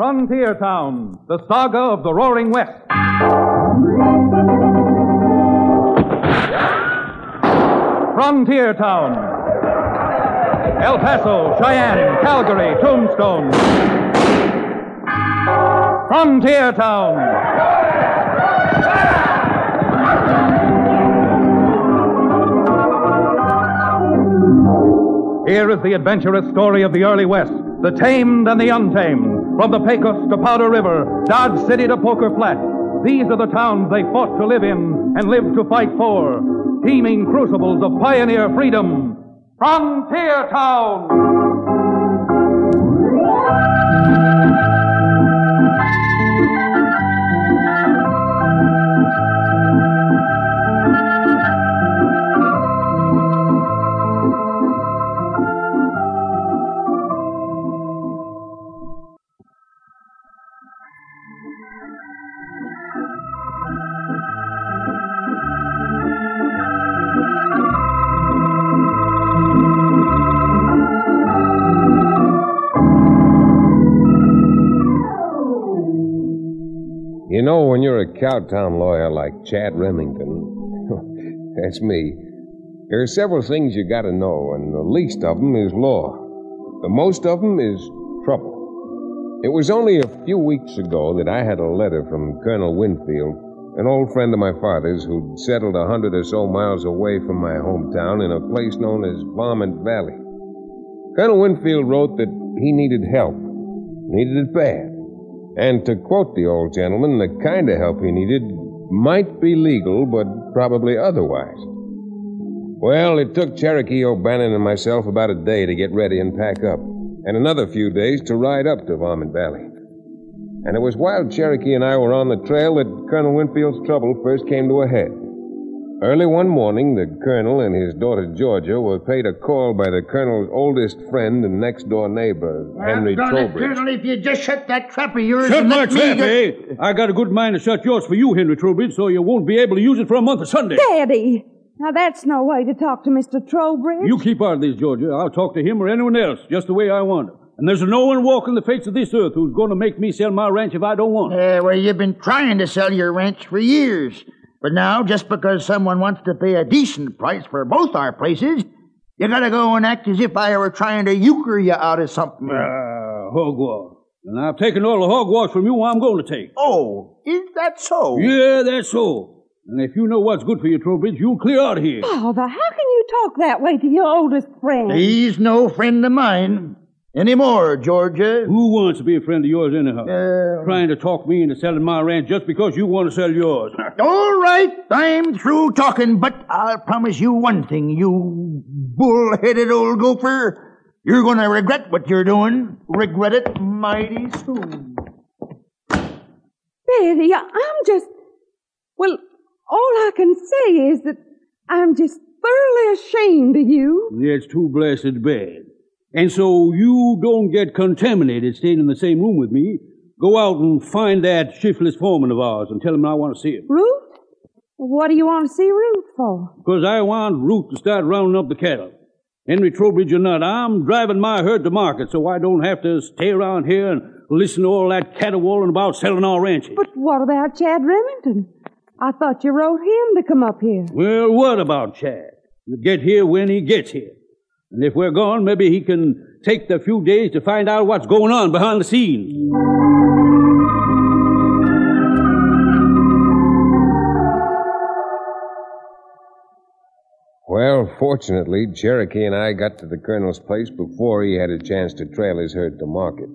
Frontier Town, the saga of the Roaring West. Frontier Town. El Paso, Cheyenne, Calgary, Tombstone. Frontier Town. Here is the adventurous story of the early West, the tamed and the untamed, from the Pecos to Powder River, Dodge City to Poker Flat. These are the towns they fought to live in and lived to fight for, teeming crucibles of pioneer freedom. Frontier Town! Cowtown lawyer like Chad Remington, that's me, there are several things you gotta know, and the least of them is law. The most of them is trouble. It was only a few weeks ago that I had a letter from Colonel Winfield, an old friend of my father's who'd settled a hundred or so miles away from my hometown in a place known as Varmint Valley. Colonel Winfield wrote that he needed help, needed it bad. And to quote the old gentleman, the kind of help he needed might be legal, but probably otherwise. Well, it took Cherokee O'Bannon and myself about a day to get ready and pack up, and another few days to ride up to Varmint Valley. And it was while Cherokee and I were on the trail that Colonel Winfield's trouble first came to a head. Early one morning, the colonel and his daughter Georgia were paid a call by the colonel's oldest friend and next door neighbor, Henry Doggone it, Trowbridge. Colonel, if you just shut that trap of yours Shut my trap, get- eh? I got a good mind to shut yours for you, Henry Trowbridge, so you won't be able to use it for a month of Sunday. Daddy! Now that's no way to talk to Mr. Trowbridge. You keep out of this, Georgia. I'll talk to him or anyone else, just the way I want it. And there's no one walking the face of this earth who's going to make me sell my ranch if I don't want it. Yeah, well, you've been trying to sell your ranch for years. But now, just because someone wants to pay a decent price for both our places, you gotta go and act as if I were trying to euchre you out of something. Ah, hogwash. And I've taken all the hogwash from you I'm going to take. oh, is that so? Yeah, that's so. And if you know what's good for you, Trowbridge, you'll clear out of here. Father, how can you talk that way to your oldest friend? He's no friend of mine anymore, Georgia. Who wants to be a friend of yours anyhow? Uh, Trying to talk me into selling my ranch just because you want to sell yours. all right, I'm through talking, but I'll promise you one thing, you bull-headed old gopher. You're gonna regret what you're doing. Regret it mighty soon. Daddy, I- I'm just. Well, all I can say is that I'm just thoroughly ashamed of you. That's too blessed bad. And so you don't get contaminated staying in the same room with me. Go out and find that shiftless foreman of ours and tell him I want to see him. Root? What do you want to see Root for? Because I want Root to start rounding up the cattle. Henry Trowbridge or not, I'm driving my herd to market so I don't have to stay around here and listen to all that caterwauling about selling our ranches. But what about Chad Remington? I thought you wrote him to come up here. Well, what about Chad? He'll get here when he gets here. And if we're gone, maybe he can take the few days to find out what's going on behind the scenes. Well, fortunately, Cherokee and I got to the colonel's place before he had a chance to trail his herd to market.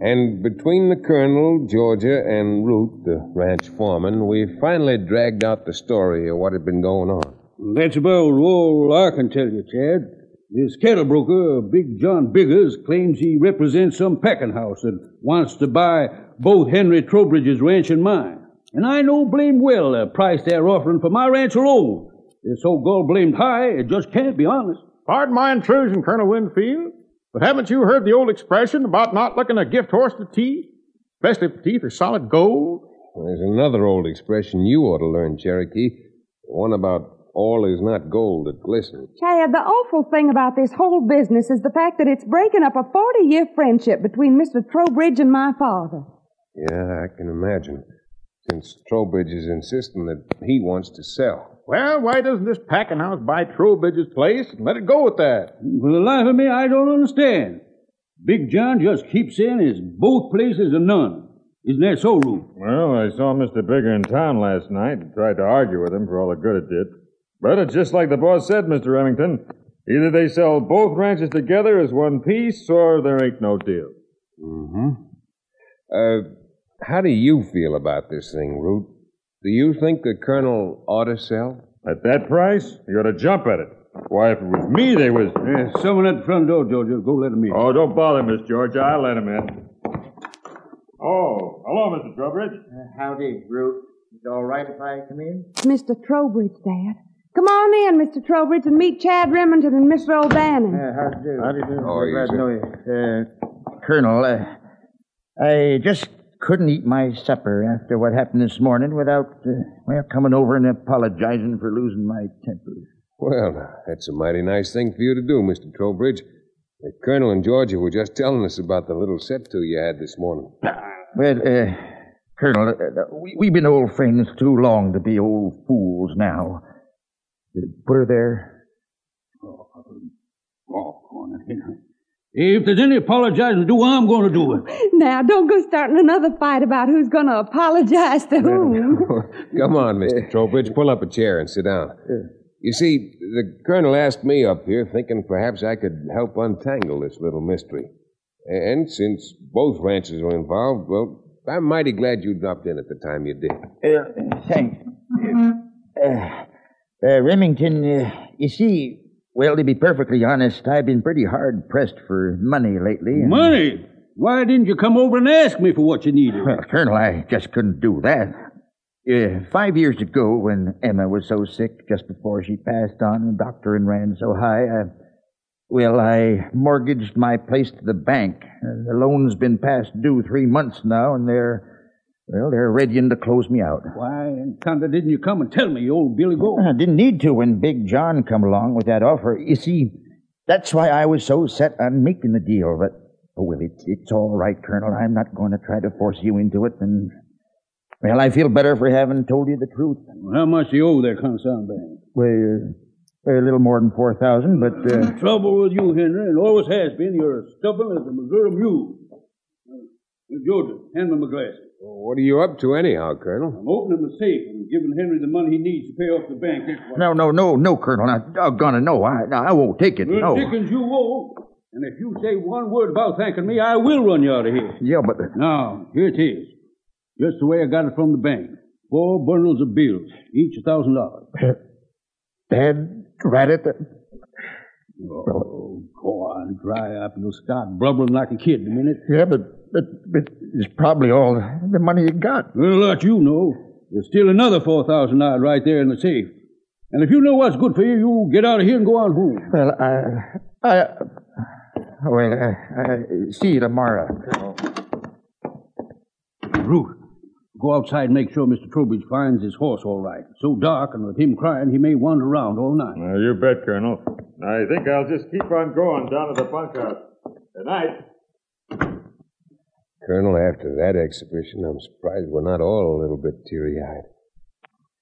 And between the colonel, Georgia, and Root, the ranch foreman, we finally dragged out the story of what had been going on. That's about all I can tell you, Chad. This cattle broker, Big John Biggers, claims he represents some packing house that wants to buy both Henry Trowbridge's ranch and mine. And I know blame well the price they're offering for my ranch alone. It's so gall blamed high, it just can't be honest. Pardon my intrusion, Colonel Winfield, but haven't you heard the old expression about not looking a gift horse to teeth? Especially if the teeth are solid gold? There's another old expression you ought to learn, Cherokee. One about all is not gold that glistens. Chad, the awful thing about this whole business is the fact that it's breaking up a 40 year friendship between Mr. Trowbridge and my father. Yeah, I can imagine. Since Trowbridge is insisting that he wants to sell. Well, why doesn't this packing house buy Trowbridge's place and let it go with that? For the life of me, I don't understand. Big John just keeps saying it's both places or none. Isn't that so, Root? Well, I saw Mr. Bigger in town last night and tried to argue with him for all the good it did. But it's just like the boss said, Mr. Remington. Either they sell both ranches together as one piece, or there ain't no deal. Mm-hmm. Uh, how do you feel about this thing, Root? Do you think the colonel ought to sell? At that price, you ought to jump at it. Why, if it was me, they was. Uh, someone at the front door, Georgia. Go let him in. Oh, don't bother, Miss Georgia. I'll let him in. Oh, hello, Mr. Trowbridge. Uh, howdy, Root. Is it all right if I come in? Mr. Trowbridge, Dad. Come on in, Mr. Trowbridge, and meet Chad Remington and Mr. O'Bannon. Uh, how do you do? How do you do? How are you, Glad to know you. Uh, Colonel, uh, I just couldn't eat my supper after what happened this morning without, uh, well, coming over and apologizing for losing my temper. Well, that's a mighty nice thing for you to do, Mr. Trowbridge. The colonel and Georgia were just telling us about the little set-to you had this morning. Well, uh, Colonel, uh, we, we've been old friends too long to be old fools now. Put her there. Oh, go on ahead. If there's any apologizing to do, I'm going to do it. Now, don't go starting another fight about who's going to apologize to whom. Come on, Mr. Trowbridge. Pull up a chair and sit down. You see, the colonel asked me up here, thinking perhaps I could help untangle this little mystery. And since both ranches are involved, well, I'm mighty glad you dropped in at the time you did. Uh, thanks. Uh, uh, Remington, uh, you see, well, to be perfectly honest, I've been pretty hard pressed for money lately. and- Money? Why didn't you come over and ask me for what you needed? Well, Colonel, I just couldn't do that. Uh, five years ago, when Emma was so sick, just before she passed on, the doctor and ran so high, I, well, I mortgaged my place to the bank. Uh, the loan's been past due three months now, and they're, well, they're readying to close me out. Why in thunder didn't you come and tell me, you old Billy Goat? I didn't need to when Big John come along with that offer. You see, that's why I was so set on making the deal. But oh, well, it's it's all right, Colonel. I'm not going to try to force you into it. And well, I feel better for having told you the truth. How much do you owe that consigned bank? Well, a little more than four thousand, but uh, Trouble with you, Henry, and always has been, you're as stubborn as a Missouri mule. Uh, Georgia, hand me my glasses. What are you up to anyhow, Colonel? I'm opening the safe and giving Henry the money he needs to pay off the bank. No, no, no, no, Colonel. Not doggone it, no. I, I won't take it. Well, No. Dickens, you won't. And if you say one word about thanking me, I will run you out of here. Yeah, but Now, here it is. Just the way I got it from the bank. Four bundles of bills, each a thousand dollars. Dad, rat it. Oh, go on, dry up. You'll start blubbering like a kid in a minute. Yeah, but but but it's probably all the money you got. Well, let you know. There's still another four thousand dollars right there in the safe. And if you know what's good for you, you get out of here and go on home. Well, I, I, well, I, I see you tomorrow. Root, go outside and make sure Mr. Trowbridge finds his horse all right. It's so dark, and with him crying, he may wander around all night. Uh, you bet, Colonel. I think I'll just keep on going down to the bunkhouse. Good night. Colonel, after that exhibition, I'm surprised we're not all a little bit teary-eyed.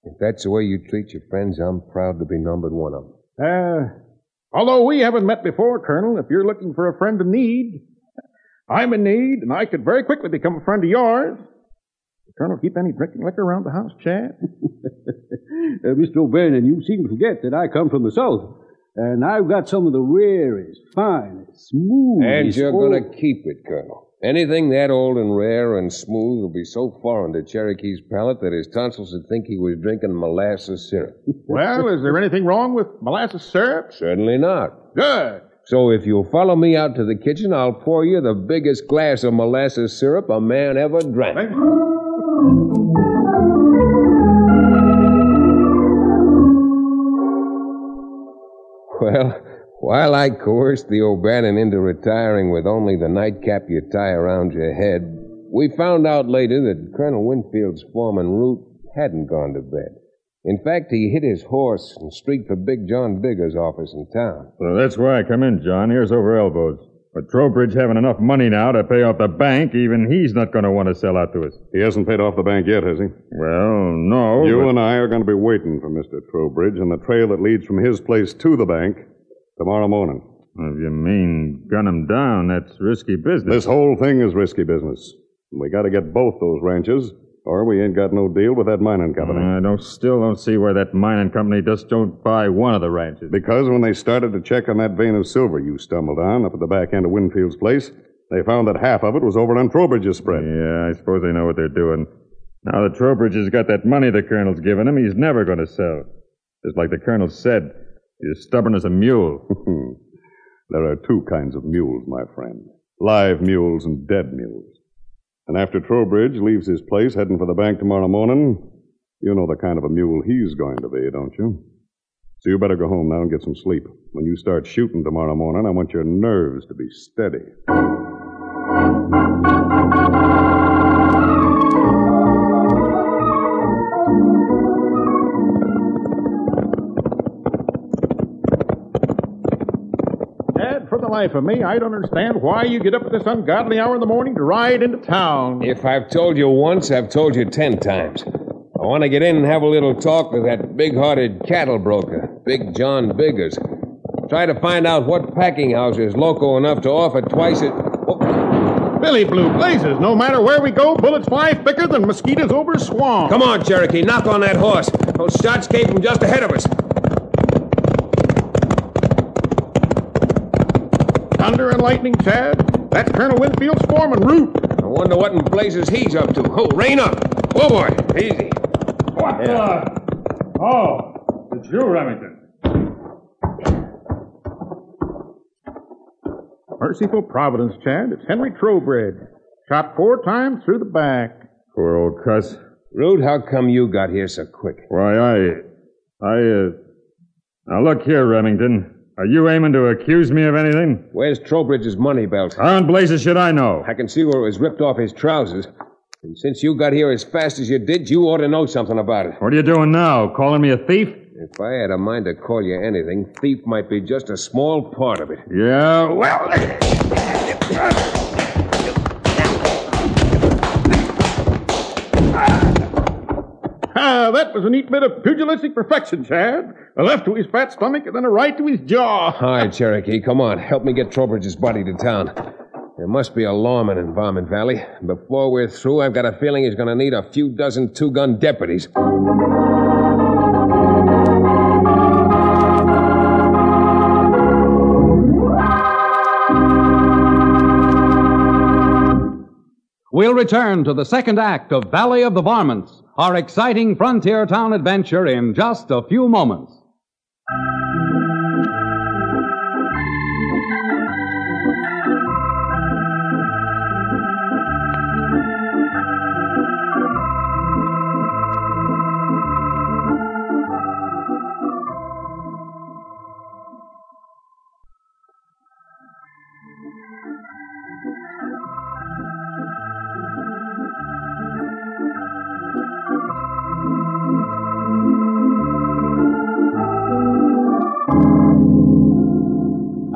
If that's the way you treat your friends, I'm proud to be numbered one of them. Uh, although we haven't met before, Colonel, if you're looking for a friend in need, I'm in need, and I could very quickly become a friend of yours. Colonel, keep any drinking liquor around the house, Chad? Uh, Mr. O'Bannon, you seem to forget that I come from the South. And I've got some of the rarest, finest, smoothest. And you're going to keep it, Colonel. Anything that old and rare and smooth will be so foreign to Cherokee's palate that his tonsils would think he was drinking molasses syrup. well, is there anything wrong with molasses syrup? Certainly not. Good. So if you'll follow me out to the kitchen, I'll pour you the biggest glass of molasses syrup a man ever drank. Well, while I coerced the O'Bannon into retiring with only the nightcap you tie around your head, we found out later that Colonel Winfield's foreman, Root, hadn't gone to bed. In fact, he hit his horse and streaked for Big John Bigger's office in town. So that's why I come in, John. Here's over elbows. With Trowbridge having enough money now to pay off the bank, even he's not going to want to sell out to us. He hasn't paid off the bank yet, has he? Well, no. You but- and I are going to be waiting for Mr. Trowbridge on the trail that leads from his place to the bank tomorrow morning. If you mean gun him down, that's risky business. This whole thing is risky business. We got to get both those ranches, or we ain't got no deal with that mining company. I don't still don't see why that mining company just don't buy one of the ranches. Because when they started to check on that vein of silver you stumbled on up at the back end of Winfield's place, they found that half of it was over on Trowbridge's spread. Yeah, I suppose they know what they're doing. Now that Trowbridge has got that money the colonel's given him, he's never going to sell. Just like the colonel said, he's as stubborn as a mule. there are two kinds of mules, my friend live mules and dead mules. And after Trowbridge leaves his place heading for the bank tomorrow morning, you know the kind of a mule he's going to be, don't you? So you better go home now and get some sleep. When you start shooting tomorrow morning, I want your nerves to be steady. The life of me, I don't understand why you get up at this ungodly hour in the morning to ride into town. If I've told you once, I've told you ten times. I want to get in and have a little talk with that big-hearted cattle broker, Big John Biggers. Try to find out what packing house is local enough to offer twice as... Oh. Billy Blue Blazes, no matter where we go, bullets fly thicker than mosquitoes over a swamp. Come on, Cherokee, knock on that horse. Those shots came from just ahead of us. Thunder and lightning, Chad. That's Colonel Winfield's foreman, Root. I wonder what in blazes he's up to. Oh, rein up. Oh, boy. Easy. What the? Oh, it's you, Remington. Merciful Providence, Chad. It's Henry Trowbridge. Shot four times through the back. Poor old cuss. Root, how come you got here so quick? Why, I. I, uh. Now, look here, Remington. Are you aiming to accuse me of anything? Where's Trowbridge's money belt? How in blazes should I know? I can see where it was ripped off his trousers. And since you got here as fast as you did, you ought to know something about it. What are you doing now? Calling me a thief? If I had a mind to call you anything, thief might be just a small part of it. Yeah, well. Ah, that was a neat bit of pugilistic perfection, Chad. A left to his fat stomach and then a right to his jaw. All right, Cherokee, come on. Help me get Trowbridge's body to town. There must be a lawman in Varmint Valley. Before we're through, I've got a feeling he's going to need a few dozen two gun deputies. We'll return to the second act of Valley of the Varmints, our exciting frontier town adventure in just a few moments.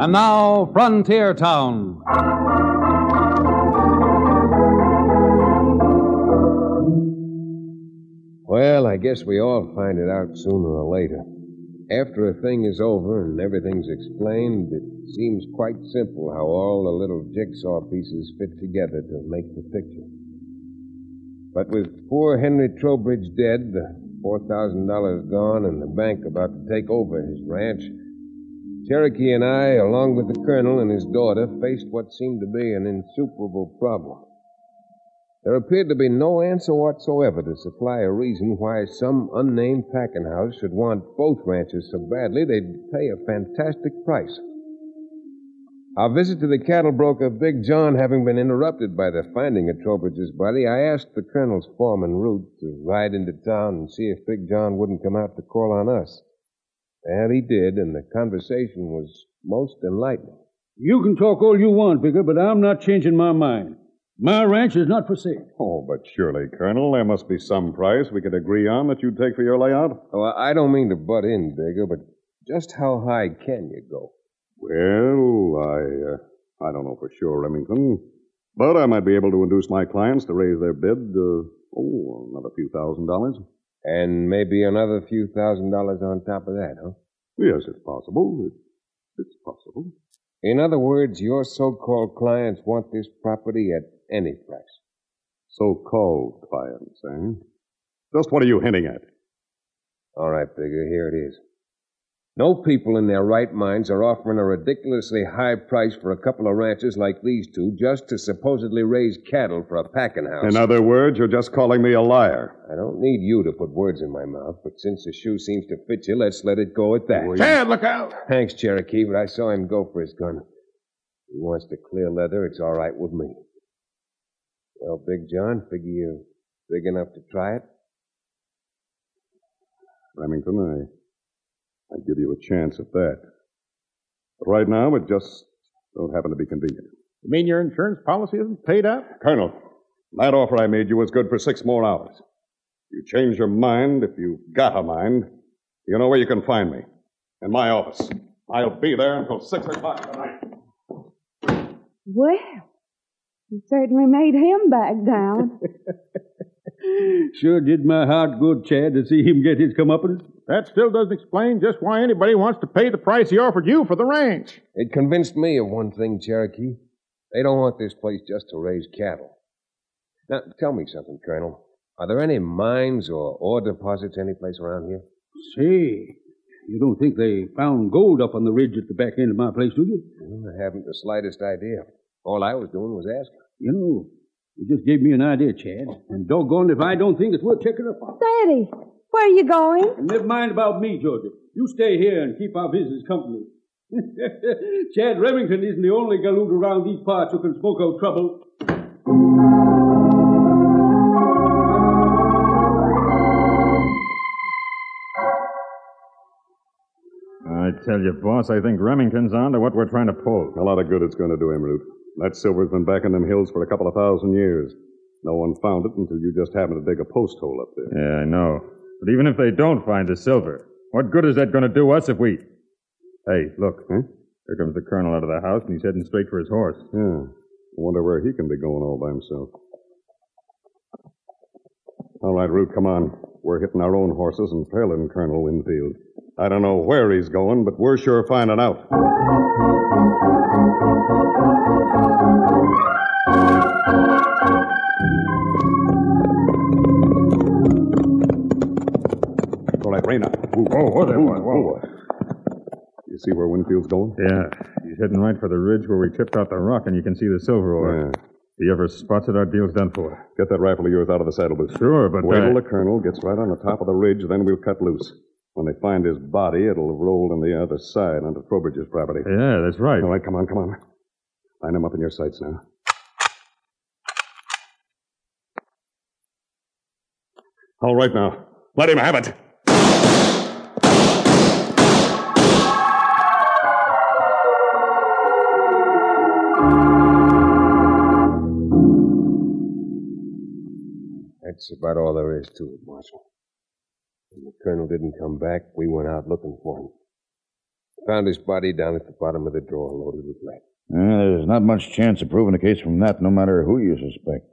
And now, Frontier Town. Well, I guess we all find it out sooner or later. After a thing is over and everything's explained, it seems quite simple how all the little jigsaw pieces fit together to make the picture. But with poor Henry Trowbridge dead, the $4,000 gone, and the bank about to take over his ranch, Cherokee and I, along with the colonel and his daughter, faced what seemed to be an insuperable problem. There appeared to be no answer whatsoever to supply a reason why some unnamed packing house should want both ranches so badly they'd pay a fantastic price. Our visit to the cattle broker, Big John, having been interrupted by the finding of Trowbridge's body, I asked the colonel's foreman, Root, to ride into town and see if Big John wouldn't come out to call on us. And he did, and the conversation was most enlightening. You can talk all you want, Bigger, but I'm not changing my mind. My ranch is not for sale. Oh, but surely, Colonel, there must be some price we could agree on that you'd take for your layout. Oh, I don't mean to butt in, Bigger, but just how high can you go? Well, I, uh, I don't know for sure, Remington. But I might be able to induce my clients to raise their bid, uh, oh, another few thousand dollars. And maybe another few thousand dollars on top of that, huh? Yes, it's possible. It, it's possible. In other words, your so-called clients want this property at any price. So-called clients, eh? Just what are you hinting at? All right, Bigger, here it is. No people in their right minds are offering a ridiculously high price for a couple of ranches like these two just to supposedly raise cattle for a packing house. In other words, you're just calling me a liar. I don't need you to put words in my mouth, but since the shoe seems to fit you, let's let it go at that. Chad, look out! Thanks, Cherokee, but I saw him go for his gun. He wants to clear leather, it's all right with me. Well, Big John, figure you big enough to try it? Remington, I, I'd give you a chance at that. But right now, it just don't happen to be convenient. You mean your insurance policy isn't paid up? Colonel, that offer I made you was good for six more hours. You change your mind, if you've got a mind, you know where you can find me. In my office. I'll be there until six o'clock tonight. Well, you certainly made him back down. Sure did my heart good, Chad, to see him get his comeuppance. That still doesn't explain just why anybody wants to pay the price he offered you for the ranch. It convinced me of one thing, Cherokee. They don't want this place just to raise cattle. Now, tell me something, Colonel. Are there any mines or ore deposits anyplace around here? Say, you don't think they found gold up on the ridge at the back end of my place, do you? Well, I haven't the slightest idea. All I was doing was asking. You know, you just gave me an idea, Chad. And doggone if I don't think it's worth checking up on. Daddy, where are you going? Never mind about me, Georgia. You stay here and keep our visitors company. Chad Remington isn't the only galoot around these parts who can smoke out trouble. I tell you, boss, I think Remington's on to what we're trying to pull. A lot of good it's going to do him, Root. That silver's been back in them hills for a couple of thousand years. No one found it until you just happened to dig a post hole up there. Yeah, I know. But even if they don't find the silver, what good is that going to do us if we. Hey, look. Huh? Here comes the colonel out of the house, and he's heading straight for his horse. Yeah. I wonder where he can be going all by himself. All right, Root, come on. We're hitting our own horses and trailing Colonel Winfield. I don't know where he's going, but we're sure finding out. Raina. Move. Oh, whoa there, boy, whoa. You see where Winfield's going? Yeah, he's heading right for the ridge where we tipped out the rock, and you can see the silver ore. Yeah. If he ever spots it, our deal's done for. Get that rifle of yours out of the saddle booth. Sure, but. Wait till the colonel gets right on the top of the ridge, then we'll cut loose. When they find his body, it'll have rolled on the other side onto Trowbridge's property. Yeah, that's right. All right, come on, come on. Line him up in your sights now. All right now. Let him have it. That's about all there is to it, Marshal. When the colonel didn't come back, we went out looking for him. Found his body down at the bottom of the drawer loaded with lead. Uh, there's not much chance of proving a case from that, no matter who you suspect.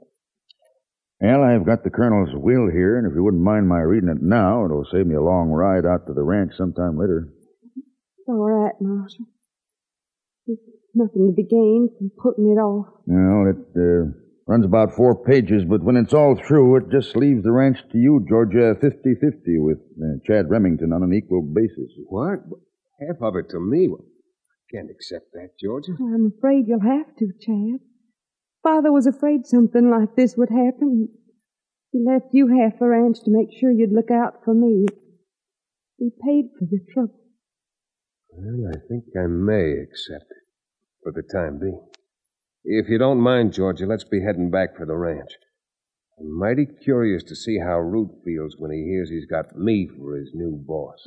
Well, I've got the colonel's will here, and if you wouldn't mind my reading it now, it'll save me a long ride out to the ranch sometime later. All right, Marshal. There's nothing to be gained from putting it off. Well, it uh, runs about four pages, but when it's all through, it just leaves the ranch to you, Georgia, 50-50 with uh, Chad Remington on an equal basis. What? Half of it to me? Well, I can't accept that, Georgia. I'm afraid you'll have to, Chad. Father was afraid something like this would happen. He left you half the ranch to make sure you'd look out for me. He paid for the trouble. Well, I think I may accept it for the time being. If you don't mind, Georgia, let's be heading back for the ranch. I'm mighty curious to see how Root feels when he hears he's got me for his new boss.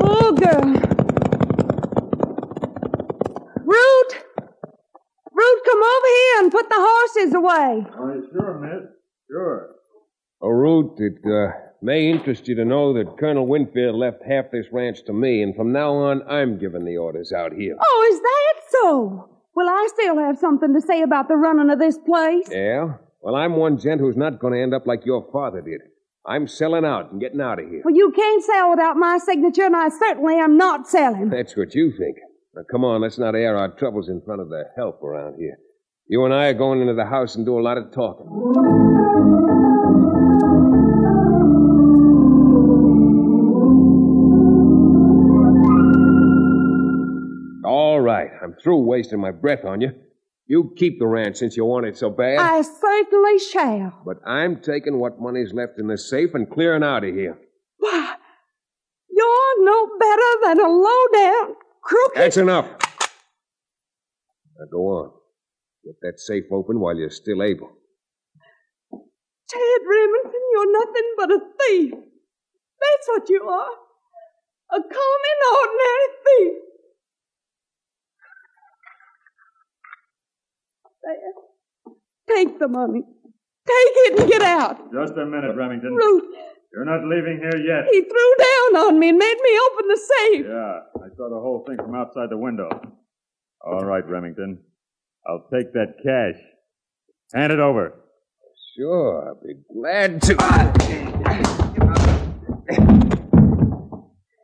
Oh, girl. Root! Root, come over here and put the horses away. Oh, sure, miss. Sure. Root, it uh, may interest you to know that Colonel Winfield left half this ranch to me, and from now on, I'm giving the orders out here. Oh, is that so? Well, I still have something to say about the running of this place. Yeah? Well, I'm one gent who's not going to end up like your father did. I'm selling out and getting out of here. Well, you can't sell without my signature, and I certainly am not selling. That's what you think. Now, come on, let's not air our troubles in front of the help around here. You and I are going into the house and do a lot of talking. Right, I'm through wasting my breath on you. You keep the ranch since you want it so bad. I certainly shall. But I'm taking what money's left in the safe and clearing out of here. Why, you're no better than a low-down, crooked... That's enough. Now go on. Get that safe open while you're still able. Chad Remington, you're nothing but a thief. That's what you are. A common, ordinary thief. Take the money. Take it and get out. Just a minute, Remington. Root, You're not leaving here yet. he threw down on me and made me open the safe. Yeah, I saw the whole thing from outside the window. All right, Remington. I'll take that cash. Hand it over. Sure, I'll be glad to.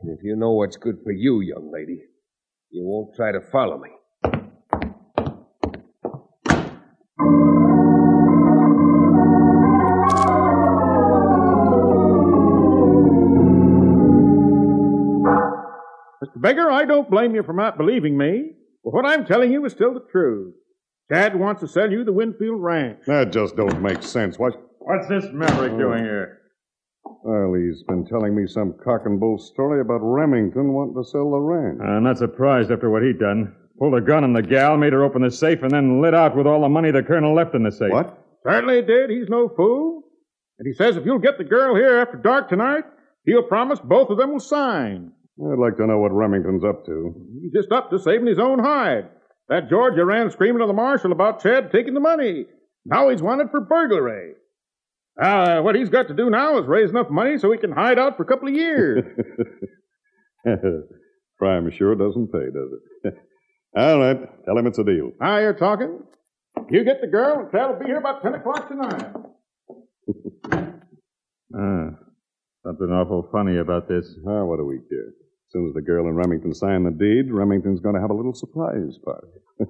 If you know what's good for you, young lady, you won't try to follow me. Mr. Bigger, I don't blame you for not believing me, but what I'm telling you is still the truth. Chad wants to sell you the Winfield Ranch. That just don't make sense. What? What's this maverick oh. doing here? Well, he's been telling me some cock and bull story about Remington wanting to sell the ranch. I'm not surprised after what he'd done. Pulled a gun on the gal, made her open the safe, and then lit out with all the money the colonel left in the safe. What? Certainly did. He's no fool. And he says if you'll get the girl here after dark tonight, he'll promise both of them will sign. I'd like to know what Remington's up to. He's just up to saving his own hide. That Georgia ran screaming to the marshal about Chad taking the money. Now he's wanted for burglary. Uh, what he's got to do now is raise enough money so he can hide out for a couple of years. Crime sure doesn't pay, does it? All right, tell him it's a deal. now you're talking. You get the girl, and Chad will be here about 10 o'clock tonight. Ah, something awful funny about this. Ah, what do we care? As soon as the girl and Remington sign the deed, Remington's going to have a little surprise party.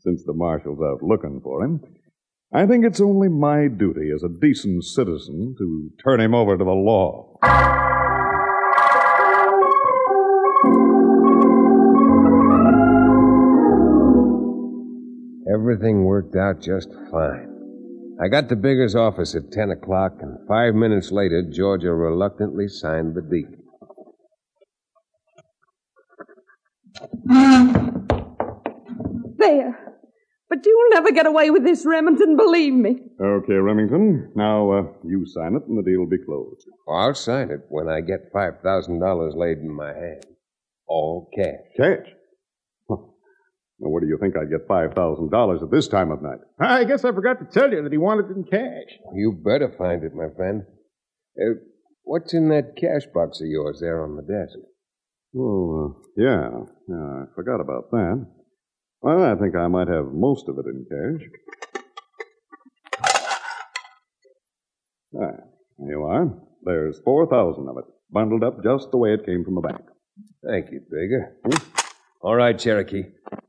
Since the marshal's out looking for him, I think it's only my duty as a decent citizen to turn him over to the law. Everything worked out just fine. I got to Bigger's office at 10 o'clock, and five minutes later, Georgia reluctantly signed the deed. There. But you'll never get away with this, Remington, believe me. Okay, Remington. Now, uh, you sign it and the deal will be closed. I'll sign it when I get $5,000 laid in my hand. All cash. Cash? Now, where do you think I'd get $5,000 at this time of night? I guess I forgot to tell you that he wanted it in cash. You better find it, my friend. Uh, what's in that cash box of yours there on the desk? Oh, uh, yeah. Yeah, I forgot about that. Well, I think I might have most of it in cash. Ah, there you are. There's 4000 of it, bundled up just the way it came from the bank. Thank you, Bigger. All right, Cherokee.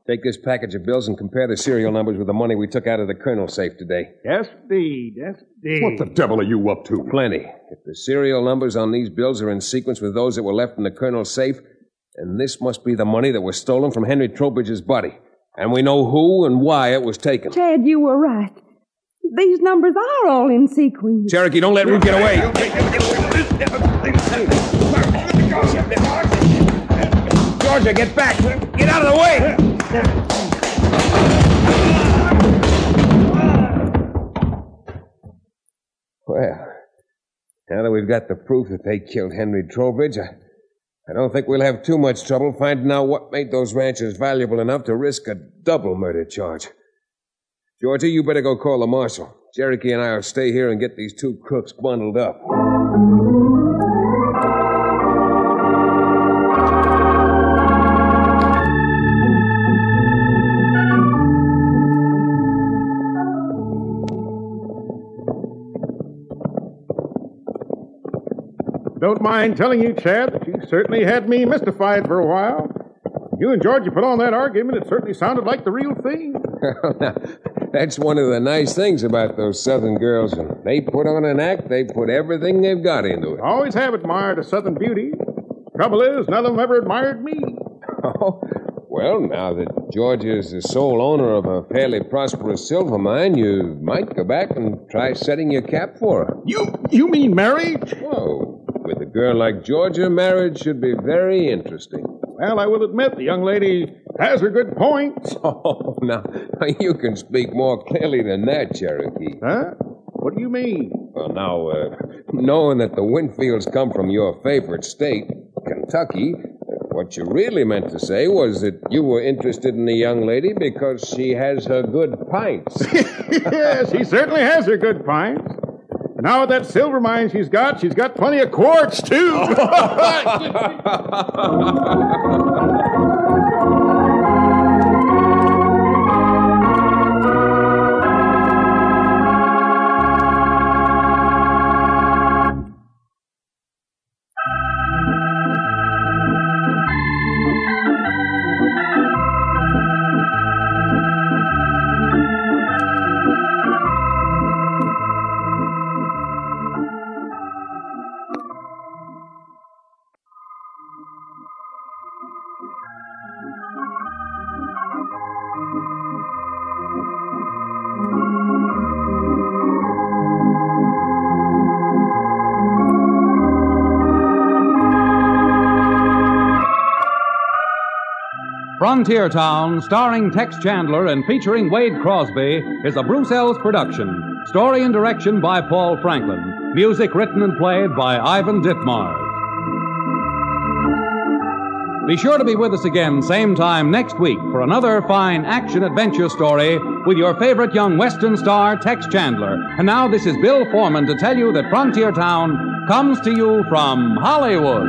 Take this package of bills and compare the serial numbers with the money we took out of the colonel's safe today. Yes, indeed. Yes, indeed. What the devil are you up to? Plenty. If the serial numbers on these bills are in sequence with those that were left in the colonel's safe, then this must be the money that was stolen from Henry Trowbridge's body. And we know who and why it was taken. Chad, you were right. These numbers are all in sequence. Cherokee, don't let Root get away. Georgia, get back. Get out of the way. Well, now that we've got the proof that they killed Henry Trowbridge, I, I don't think we'll have too much trouble finding out what made those ranchers valuable enough to risk a double murder charge. Georgie, you better go call the marshal. Cherokee and I'll stay here and get these two crooks bundled up. Don't mind telling you, Chad, certainly had me mystified for a while. You and Georgie put on that argument, it certainly sounded like the real thing. That's one of the nice things about those southern girls. When they put on an act, they put everything they've got into it. Always have admired a southern beauty. Trouble is, none of them ever admired me. Oh, well, now that George is the sole owner of a fairly prosperous silver mine, you might go back and try setting your cap for her. You you mean marriage? Whoa. Girl like Georgia, marriage should be very interesting. Well, I will admit the young lady has her good points. Oh, now, you can speak more clearly than that, Cherokee. Huh? What do you mean? Well, now, uh, knowing that the Winfields come from your favorite state, Kentucky, what you really meant to say was that you were interested in the young lady because she has her good pints. yeah, she certainly has her good pints. And now with that silver mine she's got, she's got plenty of quartz, too. Frontier Town, starring Tex Chandler and featuring Wade Crosby, is a Bruce Eells production. Story and direction by Paul Franklin. Music written and played by Ivan Ditmars. Be sure to be with us again, same time next week, for another fine action adventure story with your favorite young Western star, Tex Chandler. And now, this is Bill Foreman to tell you that Frontier Town comes to you from Hollywood.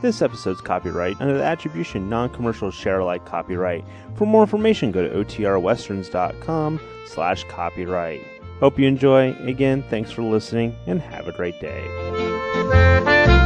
This episode's copyright under the attribution non-commercial share alike copyright. For more information, go to otrwesterns.com slash copyright. Hope you enjoy. Again, thanks for listening and have a great day.